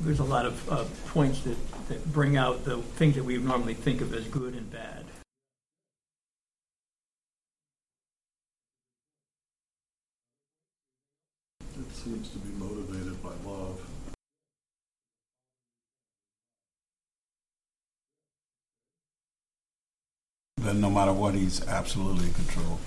there's a lot of uh, points that, that bring out the things that we normally think of as good and bad. It seems to be motivated by love. Then no matter what, he's absolutely in control.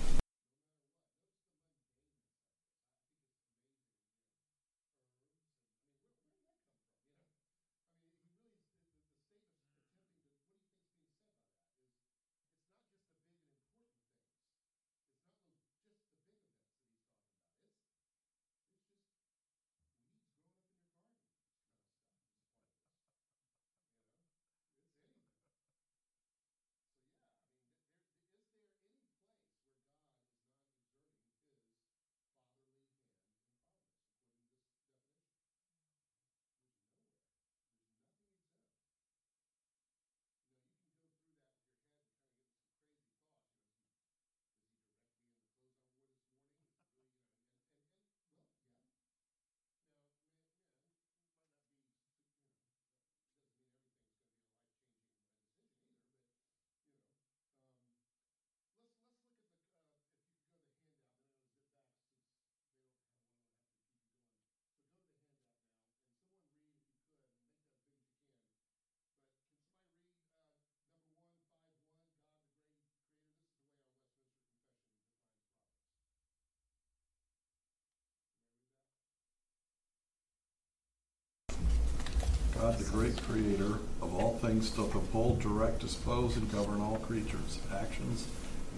God, the great creator of all things, doth uphold, direct, dispose, and govern all creatures, actions,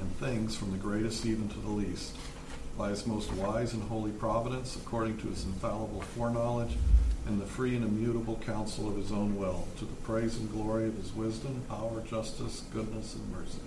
and things from the greatest even to the least, by his most wise and holy providence, according to his infallible foreknowledge, and the free and immutable counsel of his own will, to the praise and glory of his wisdom, power, justice, goodness, and mercy.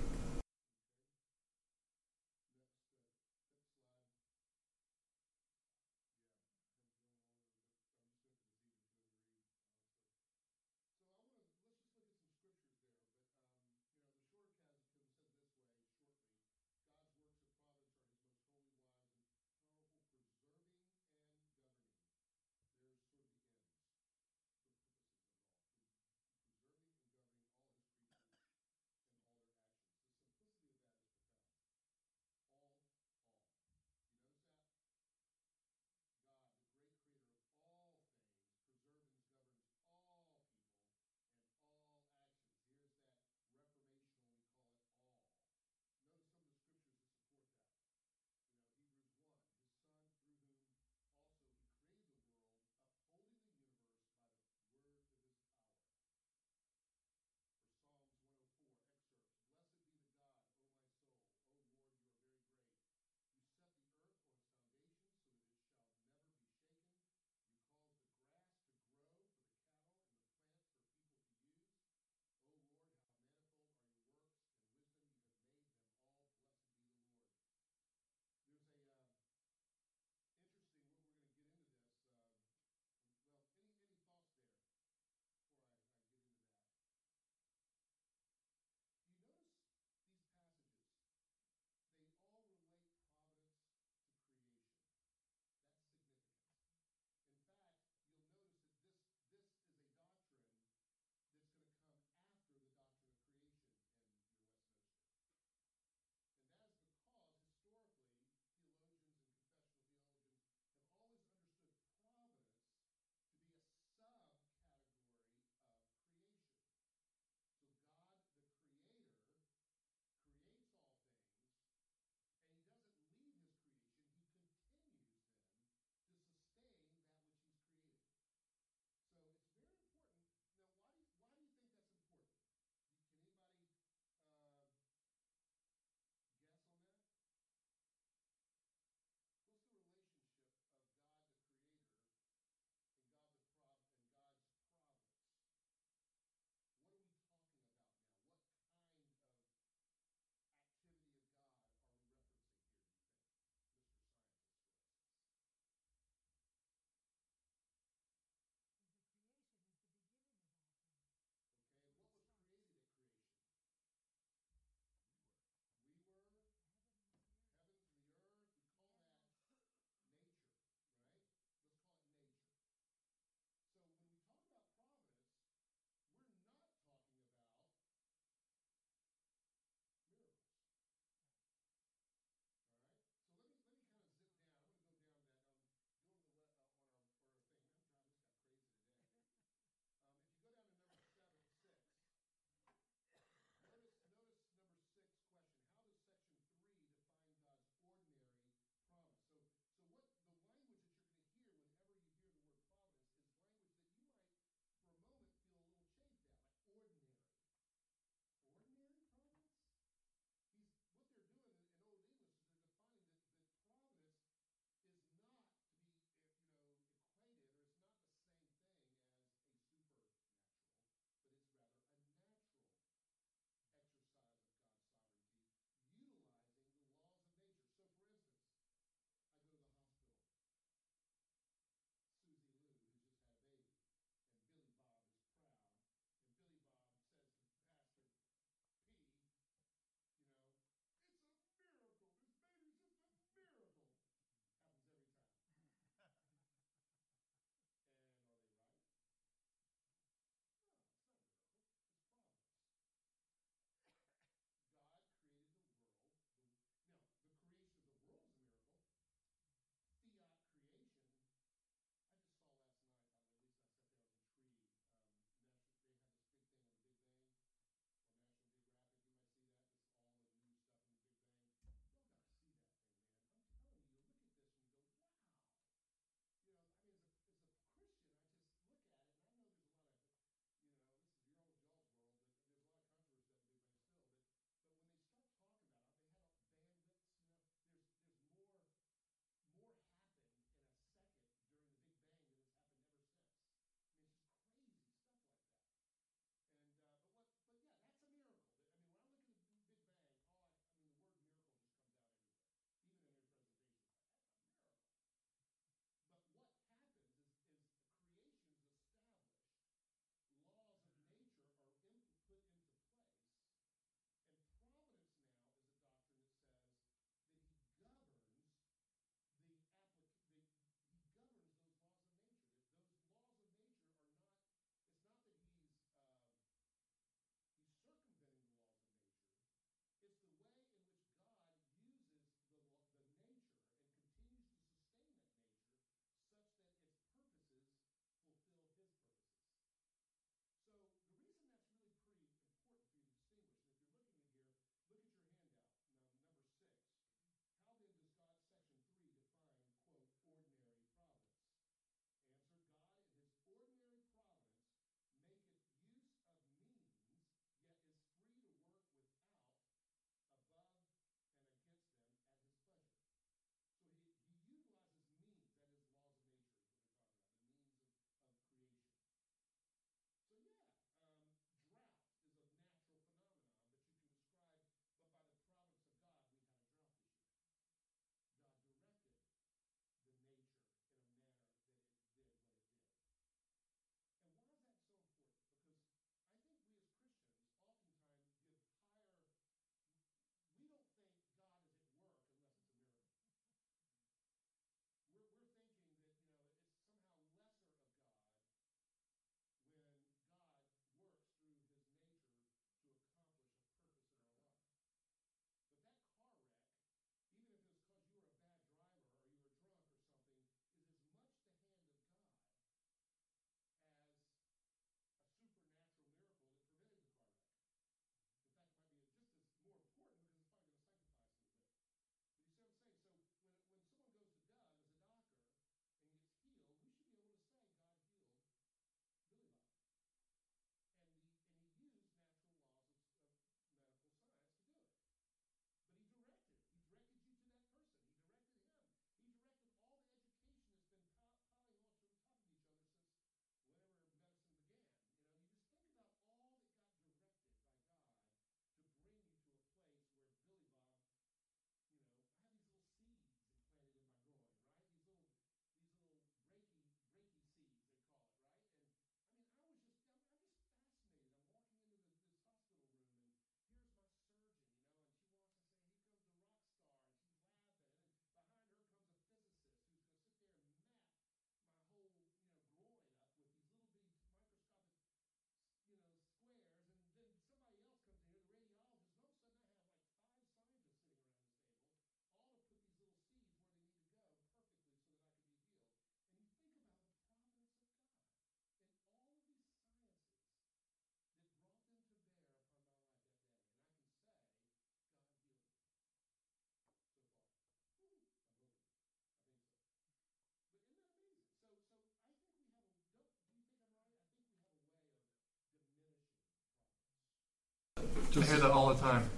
I hear that all the time.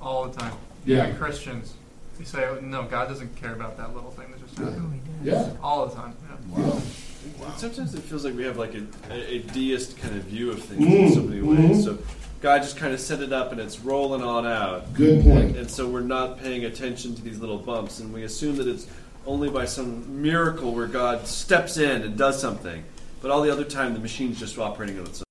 All the time. Yeah. Even Christians. They say, oh, no, God doesn't care about that little thing that just happened. Yeah. All the time. Yeah. Wow. Sometimes it feels like we have like a, a, a deist kind of view of things Mm, in so many ways. So God just kind of set it up and it's rolling on out. Good point. And, and so we're not paying attention to these little bumps, and we assume that it's only by some miracle where God steps in and does something. But all the other time, the machine's just operating on its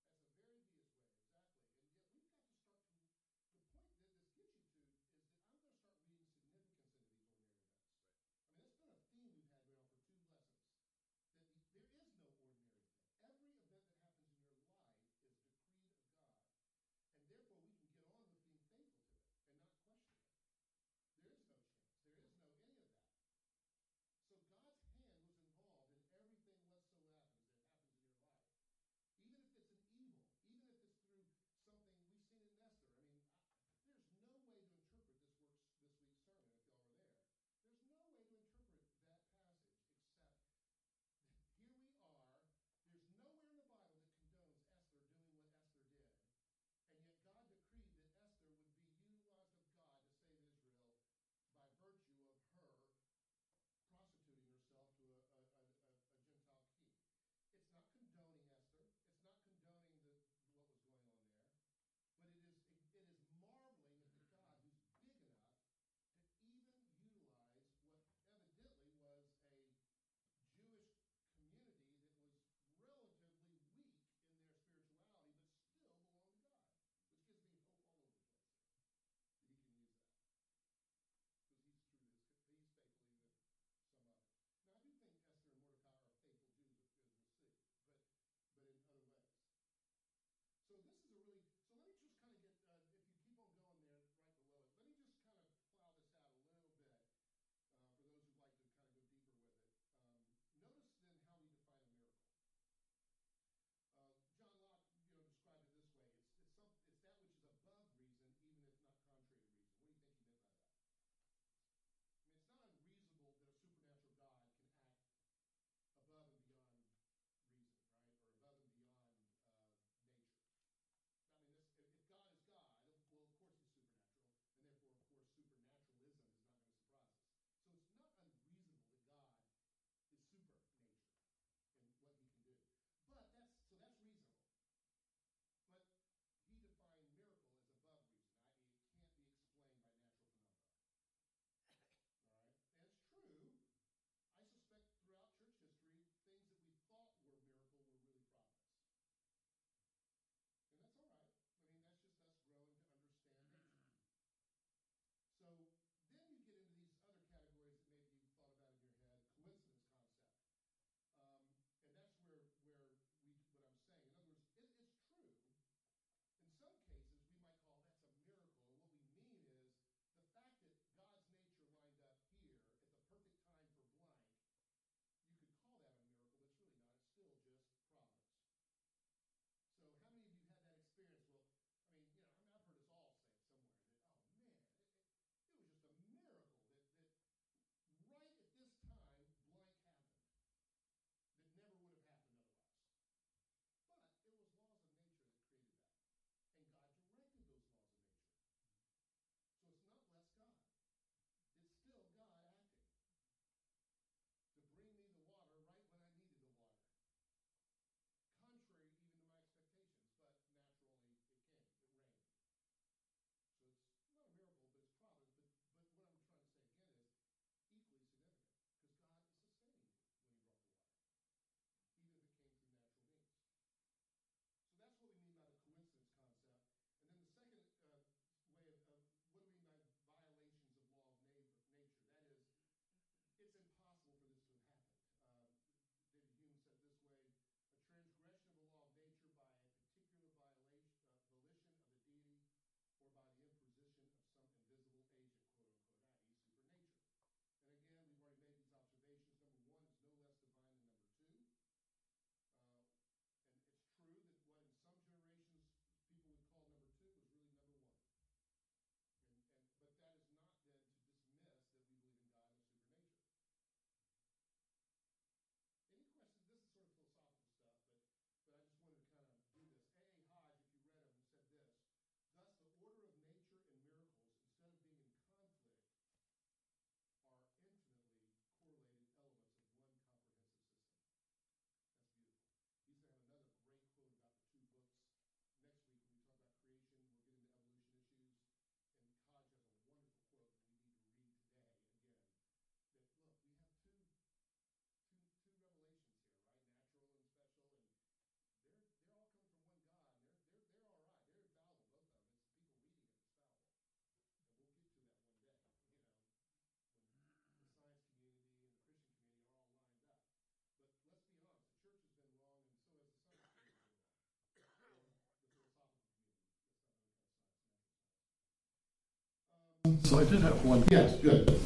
So I did have one. Yes, good.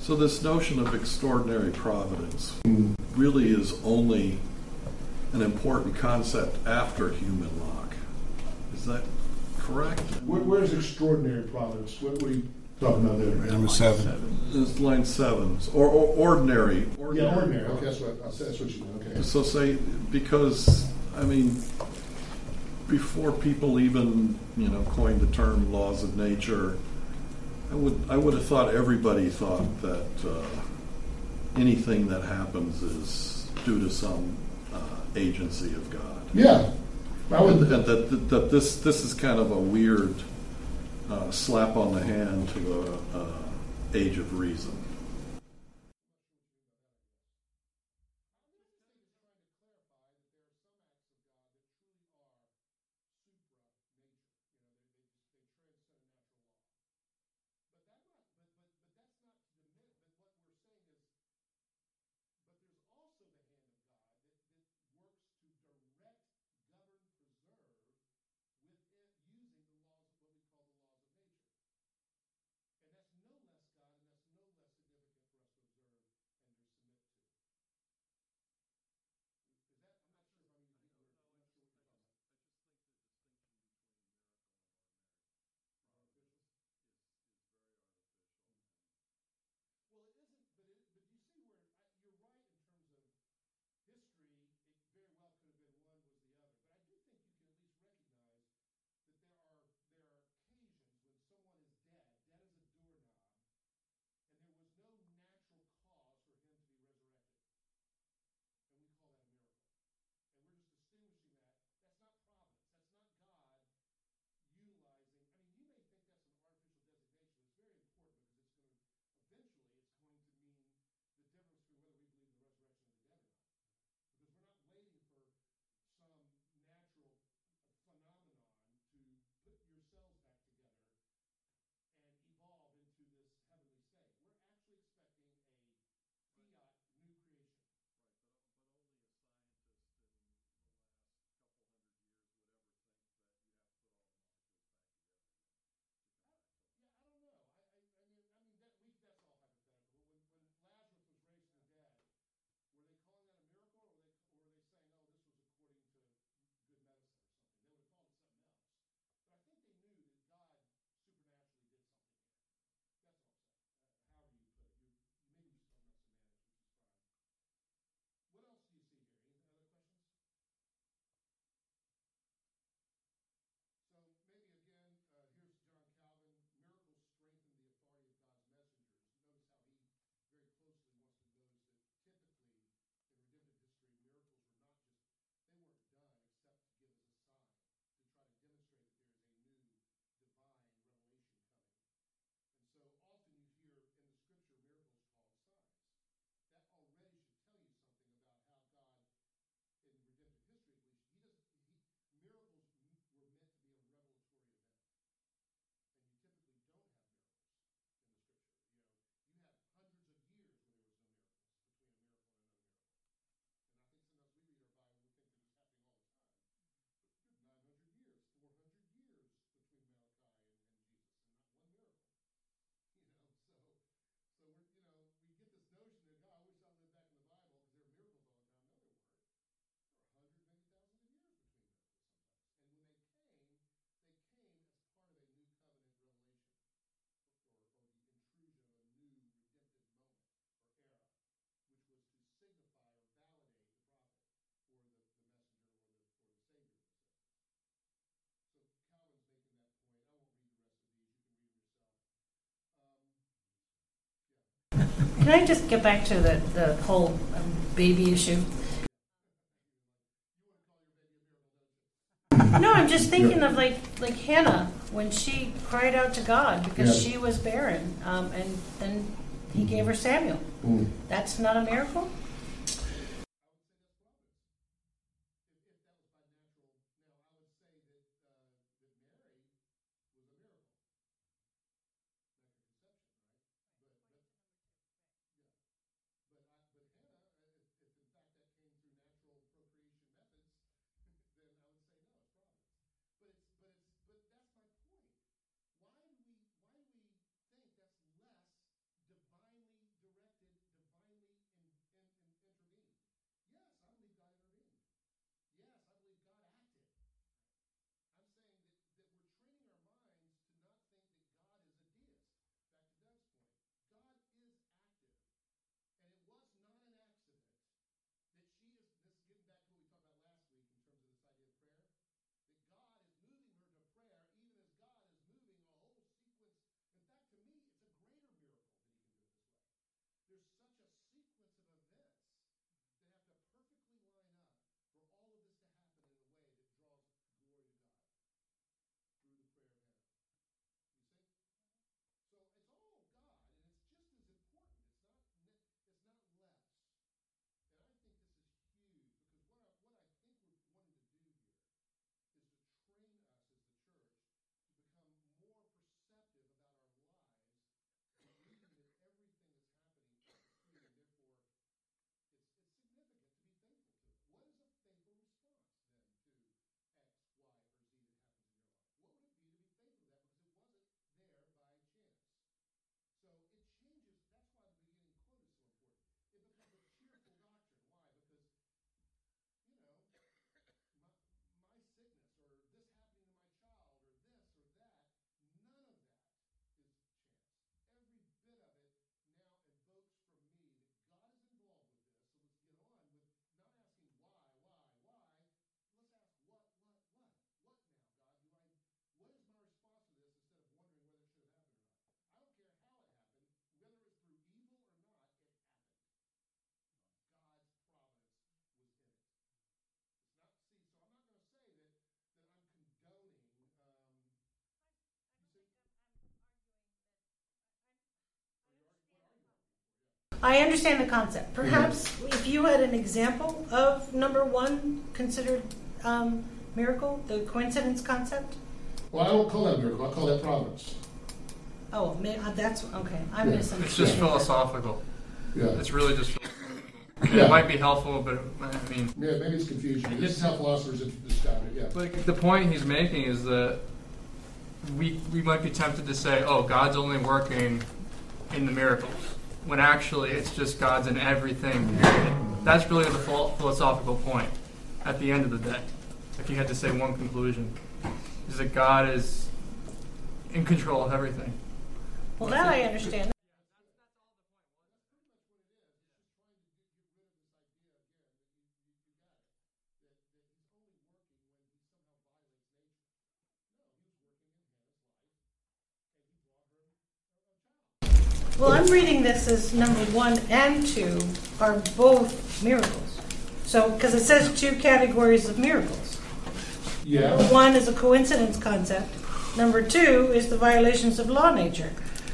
So this notion of extraordinary providence mm. really is only an important concept after human lock. Is that correct? Where, where's extraordinary providence? What, what are you talking about there? Number line seven. seven. It's line seven. Or, or ordinary. ordinary. Yeah, ordinary. Okay, that's what, that's what you mean. Okay. So say, because, I mean, before people even, you know, coined the term laws of nature – I would, I would have thought everybody thought that uh, anything that happens is due to some uh, agency of God. Yeah. I would. And, and that, that, that, this, this is kind of a weird uh, slap on the hand to the uh, age of reason. Can I just get back to the, the whole um, baby issue? no, I'm just thinking of like like Hannah when she cried out to God because she was barren, um, and then He gave her Samuel. Mm. That's not a miracle. I understand the concept. Perhaps if you had an example of number one considered um, miracle, the coincidence concept. Well, I don't call that miracle, I call that providence. Oh, ma- uh, that's okay. I'm Yeah. misunderstanding. It's just philosophical. Yeah. It's really just. Yeah. It might be helpful, but I mean, Yeah, maybe it's confusion. This is how philosophers have described it, yeah. like the point he's making is that we we might be tempted to say, "Oh, God's only working in the miracles," when actually it's just God's in everything. That's really the philosophical point. At the end of the day, if you had to say one conclusion, is that God is in control of everything. Well, that I understand. Well, I'm reading this as number one and two are both miracles. So, because it says two categories of miracles. Yeah, Number one is a coincidence concept. Number two is the violations of law nature.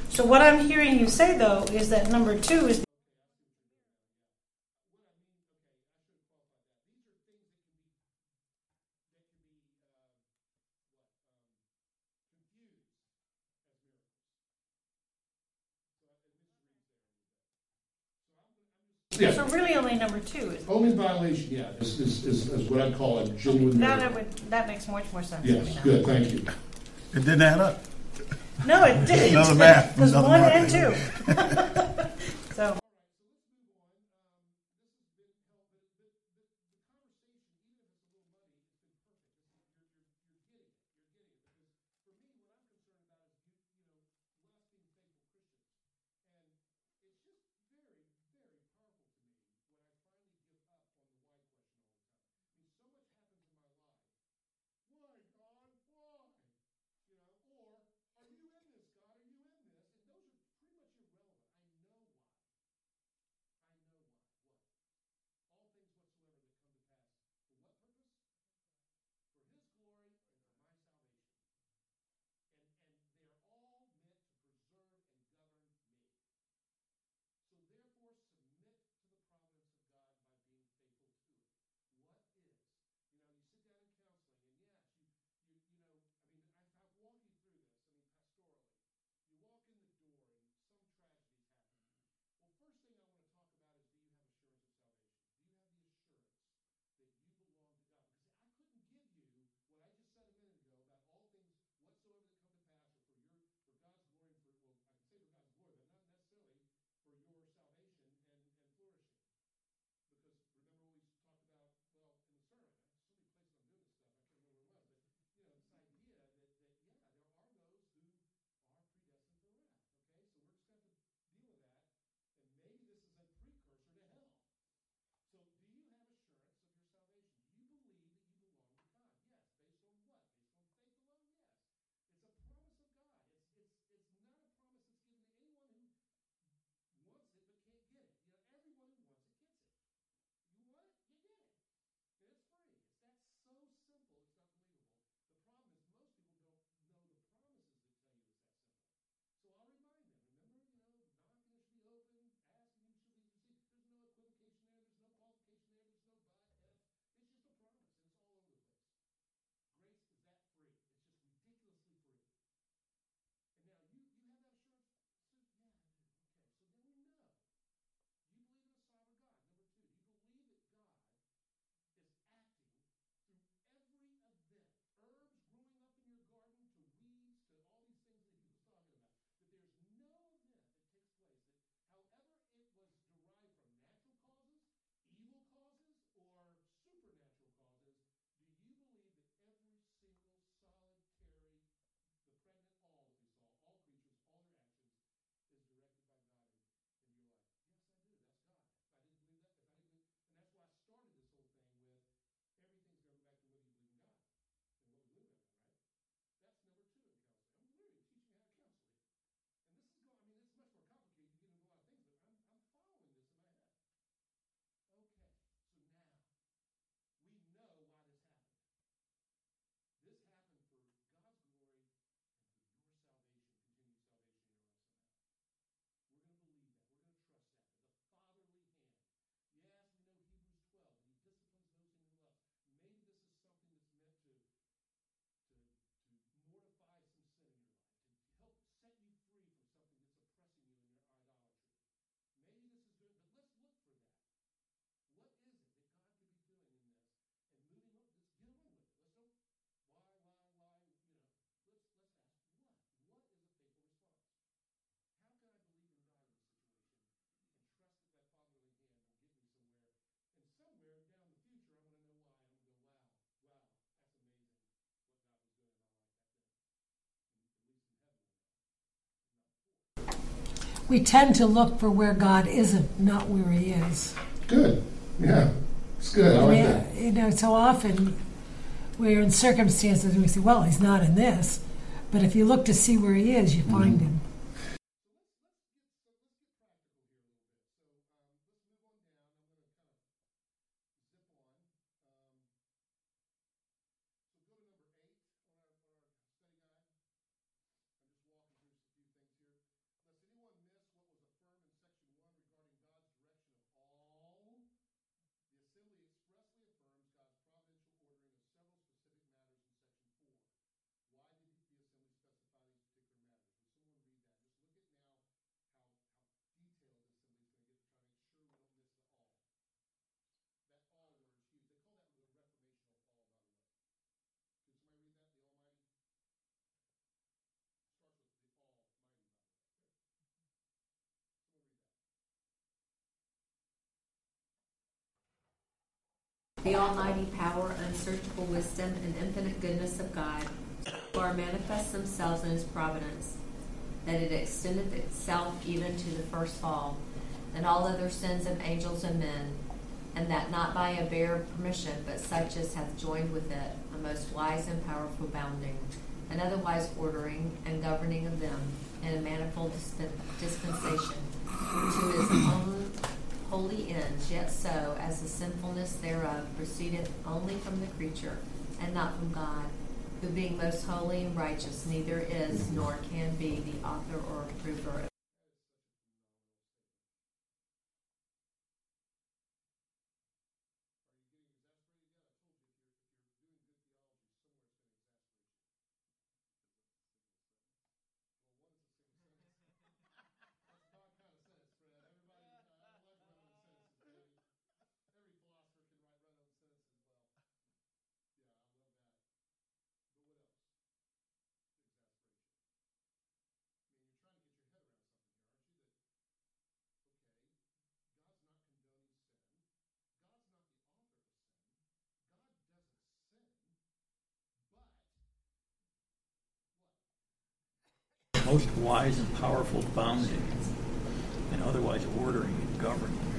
So, what I'm hearing you say, though, is that number two is yeah. so really only number two is Only violation, yeah, is, is, is, is what I'd call a genuine that. Would that makes much more sense to me Yes, now. good, thank you. It didn't add up. No, it didn't. Another math, It was another one math. and two. we tend to look for where God isn't, not where He is. Good. Yeah. It's good. I like mean, that. you know, so often we're in circumstances and we say, well, He's not in this. But if you look to see where He is, you find mm-hmm. Him. The almighty power, unsearchable wisdom, and infinite goodness of God who are manifest themselves in his providence, that it extendeth itself even to the first fall, and all other sins of angels and men, and that not by a bare permission, but such as hath joined with it a most wise and powerful bounding, and otherwise ordering and governing of them in a manifold dispen- dispensation to his own holy ends, yet so as the sinfulness thereof proceedeth only from the creature, and not from God, who being most holy and righteous neither is nor can be the author or approver Most wise and powerful bounding, and otherwise ordering and governing.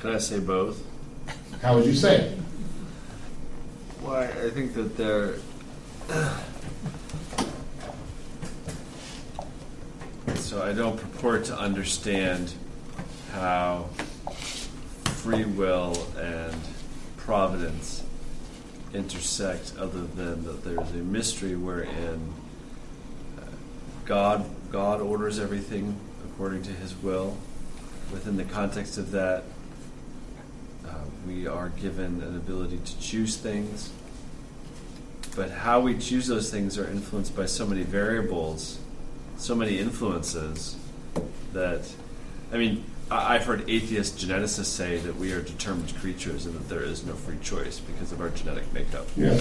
Can I say both? How would you say it? Why, I think that they're. So I don't purport to understand how free will and providence intersect, other than that there's a mystery wherein uh, God God orders everything according to His will. Within the context of that, Um, we are given an ability to choose things. But how we choose those things are influenced by so many variables, so many influences that, I mean, I've heard atheist geneticists say that we are determined creatures and that there is no free choice because of our genetic makeup. Yeah.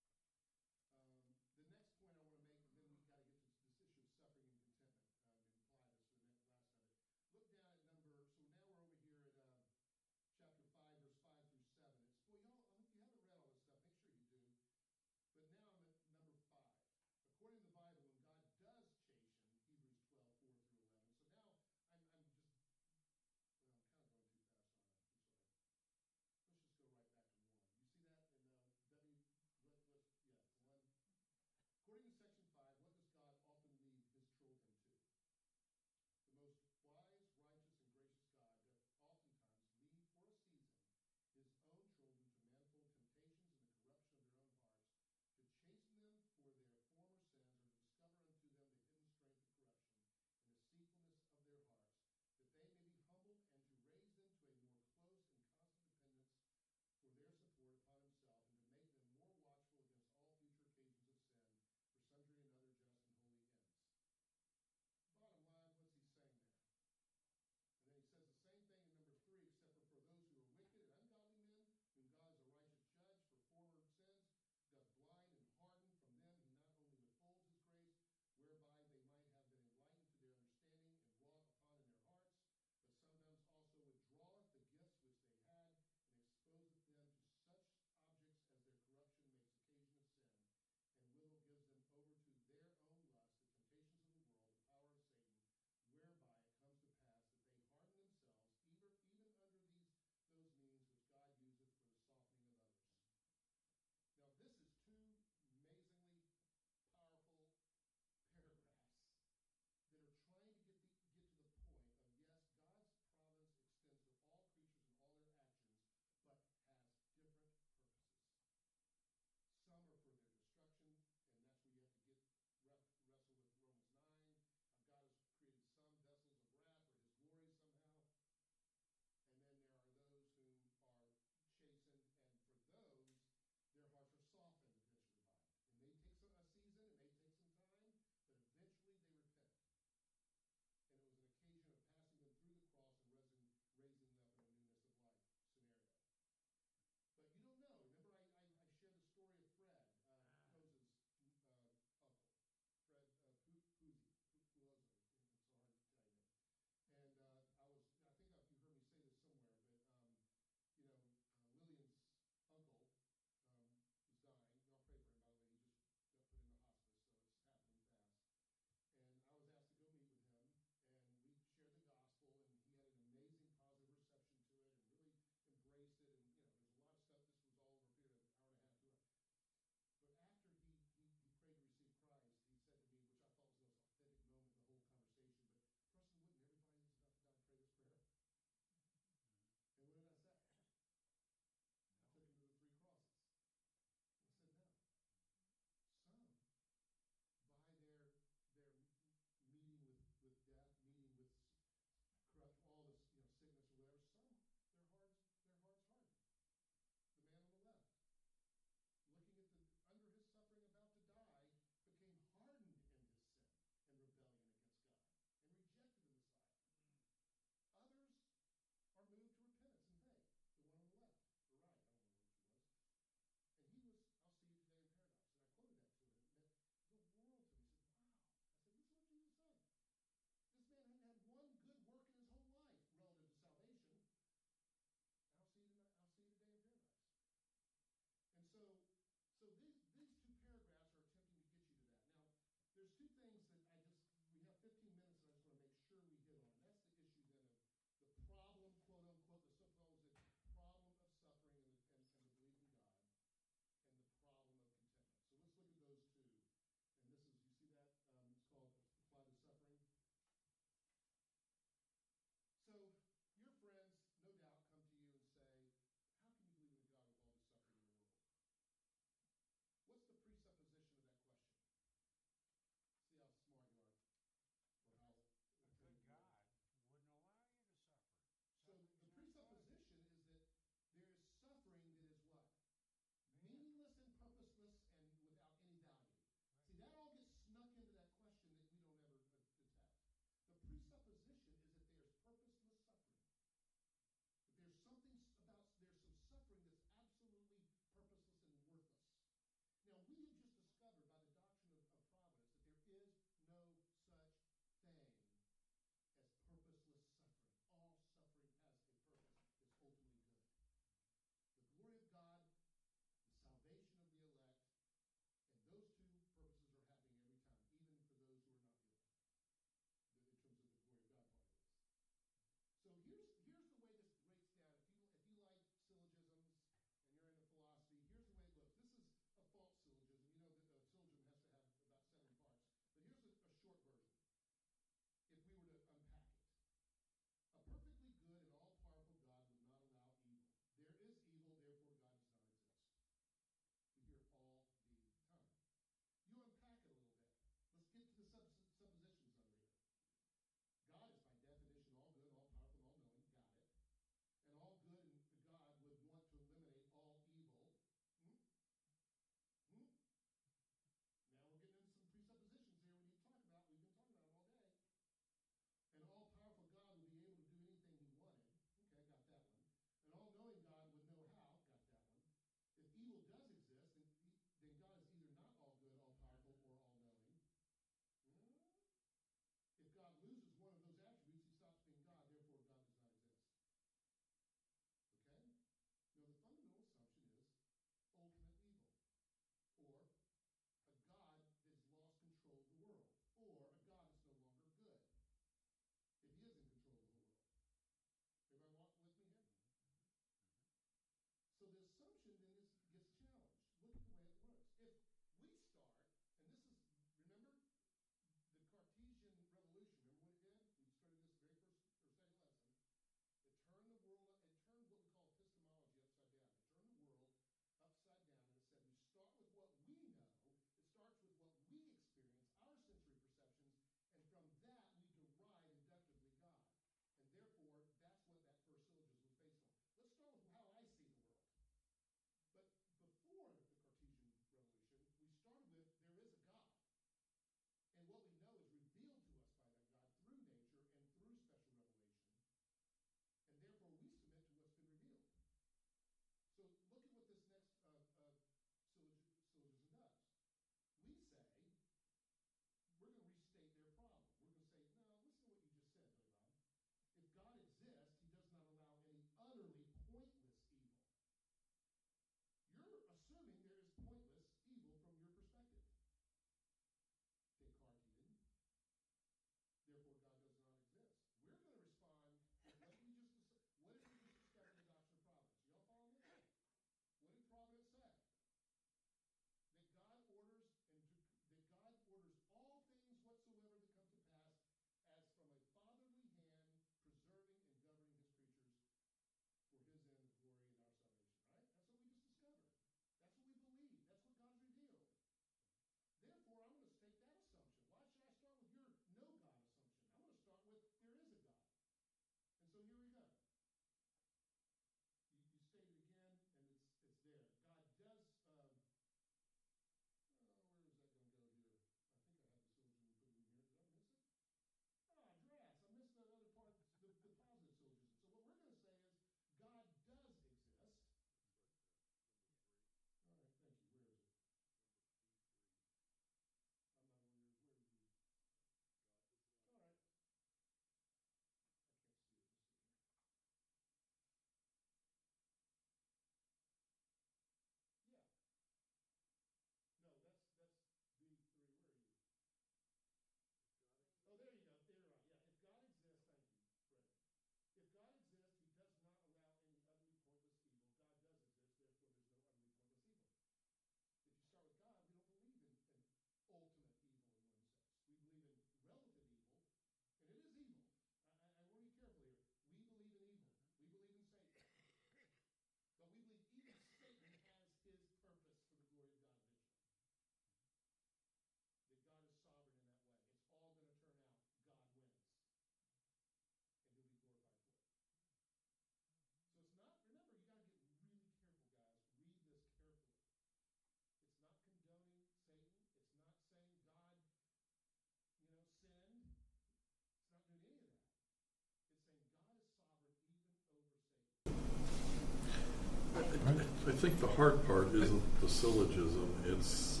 think the hard part isn't the syllogism, it's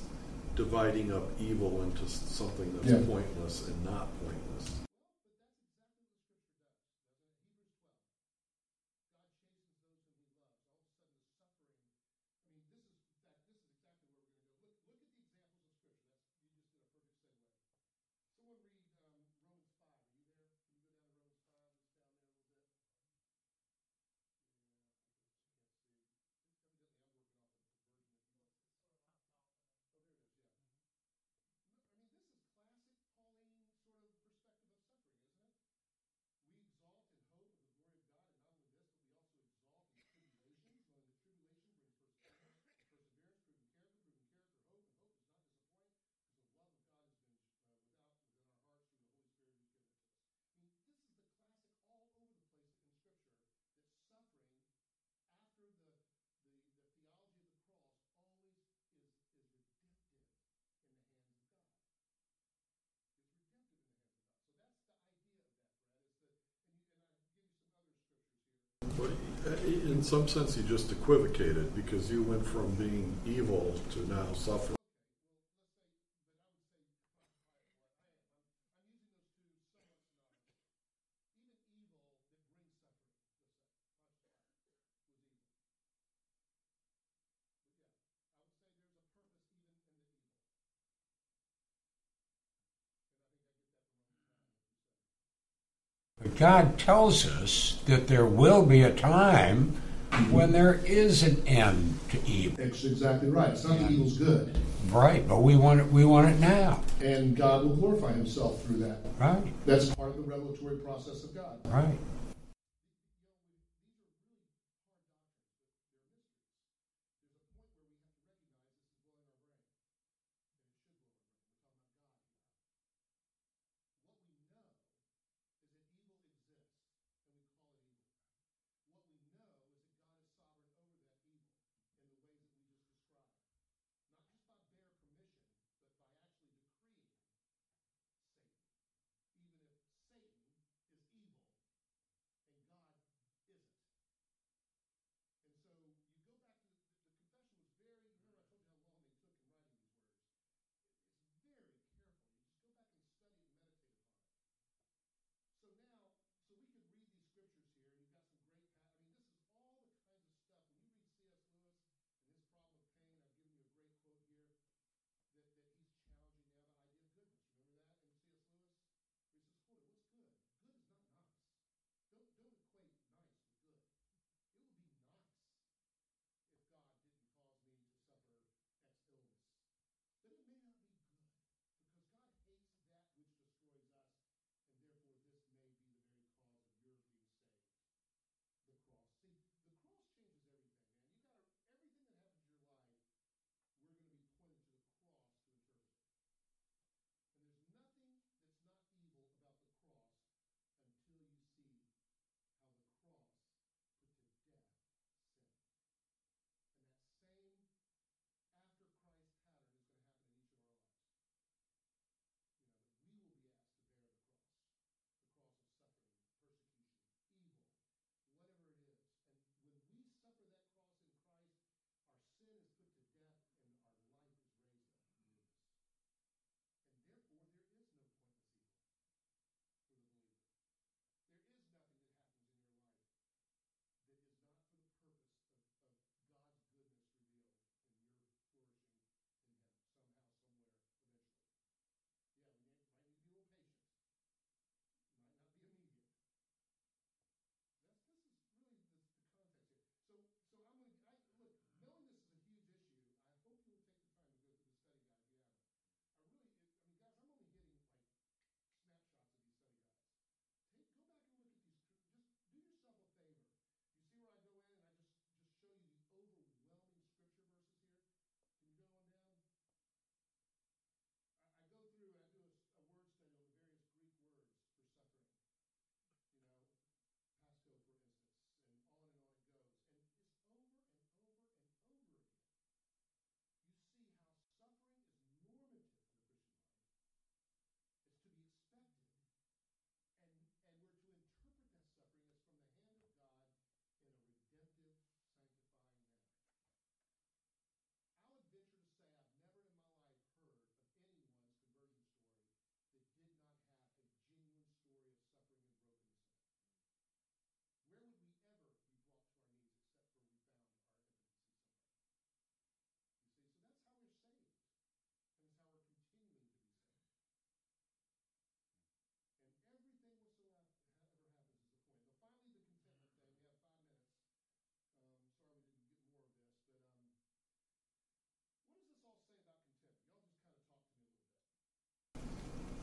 dividing up evil into something that's yeah. pointless and not pointless. in some sense, he just equivocated because you went from being evil to now suffering. God tells us that there will be a time mm-hmm. when there is an end to evil. That's exactly right. It's not yeah. evil's good. Right, but we want it. We want it now. And God will glorify Himself through that. Right. That's part of the revelatory process of God. Right.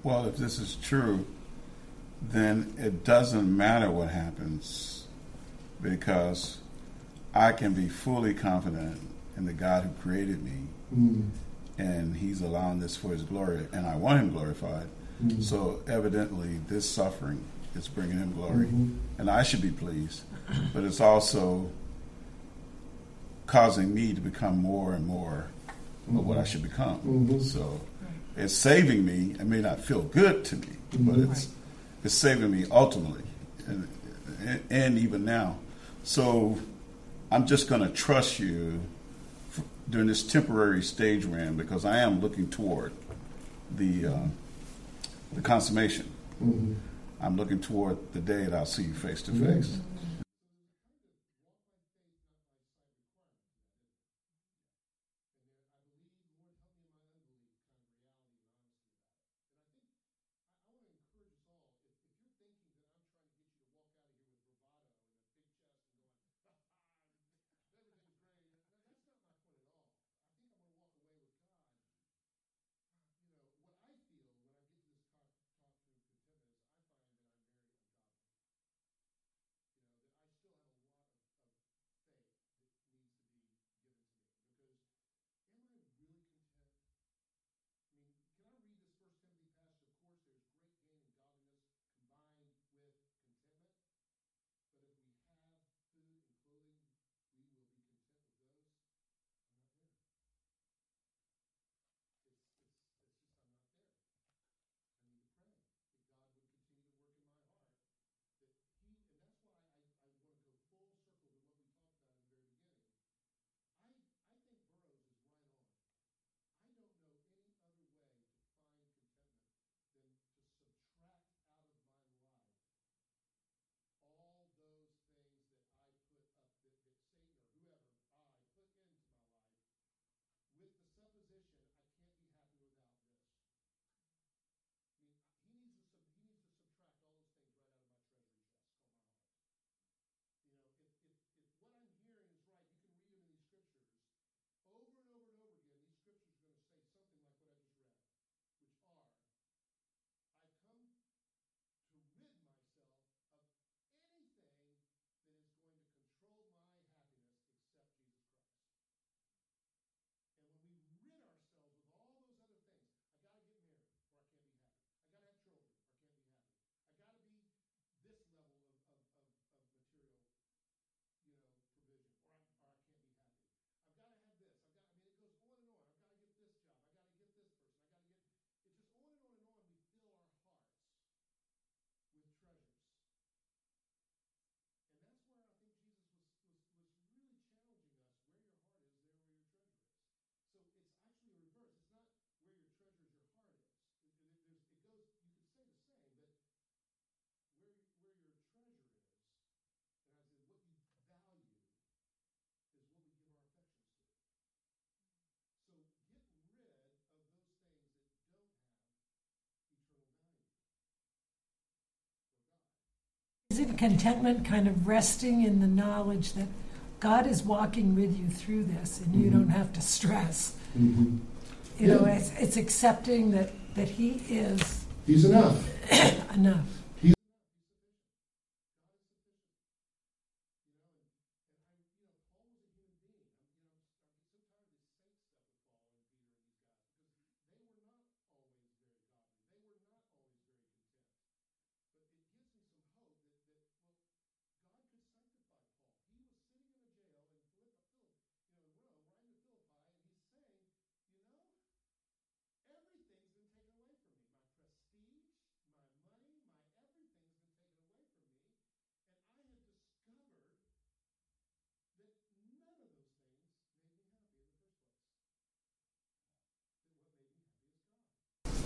well, if this is true, then it doesn't matter what happens because I can be fully confident in the God who created me. Mm. And he's allowing this for his glory, and I want him glorified. Mm. So, evidently, this suffering is bringing him glory, mm-hmm. and I should be pleased. But it's also causing me to become more and more mm-hmm. of what I mm-hmm. should become. Mm-hmm. So, it's saving me. It may not feel good to me, but it's it's saving me ultimately, and, and even now. So I'm just going to trust you during this temporary stage we're in because I am looking toward the uh, the consummation. Mm-hmm. I'm looking toward the day that I'll see you face to face. Mm-hmm. contentment kind of resting in the knowledge that God is walking with you through this and you mm-hmm. don't have to stress. Mm-hmm. You yeah. know, it's, it's accepting that, that He is. He's enough. enough.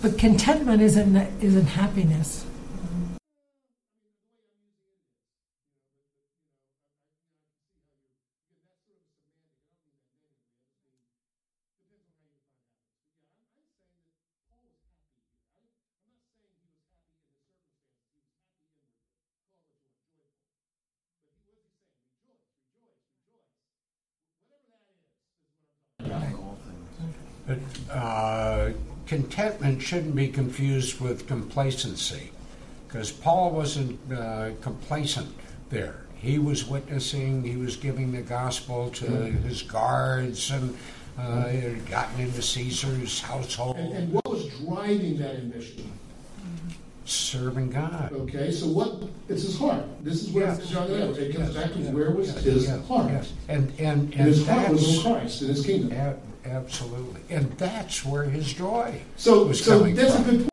But contentment isn't, isn't happiness. Contentment shouldn't be confused with complacency, because Paul wasn't uh, complacent there. He was witnessing, he was giving the gospel to his guards, and uh, he had gotten into Caesar's household, And, and what was driving that ambition? serving God. Okay, so what? It's his heart. This is where Yes, it's John. It comes yes, back to yes, where was his heart. And and and and his heart was in Christ in His kingdom. Absolutely, and that's where his joy So, was so coming that's from. a good point.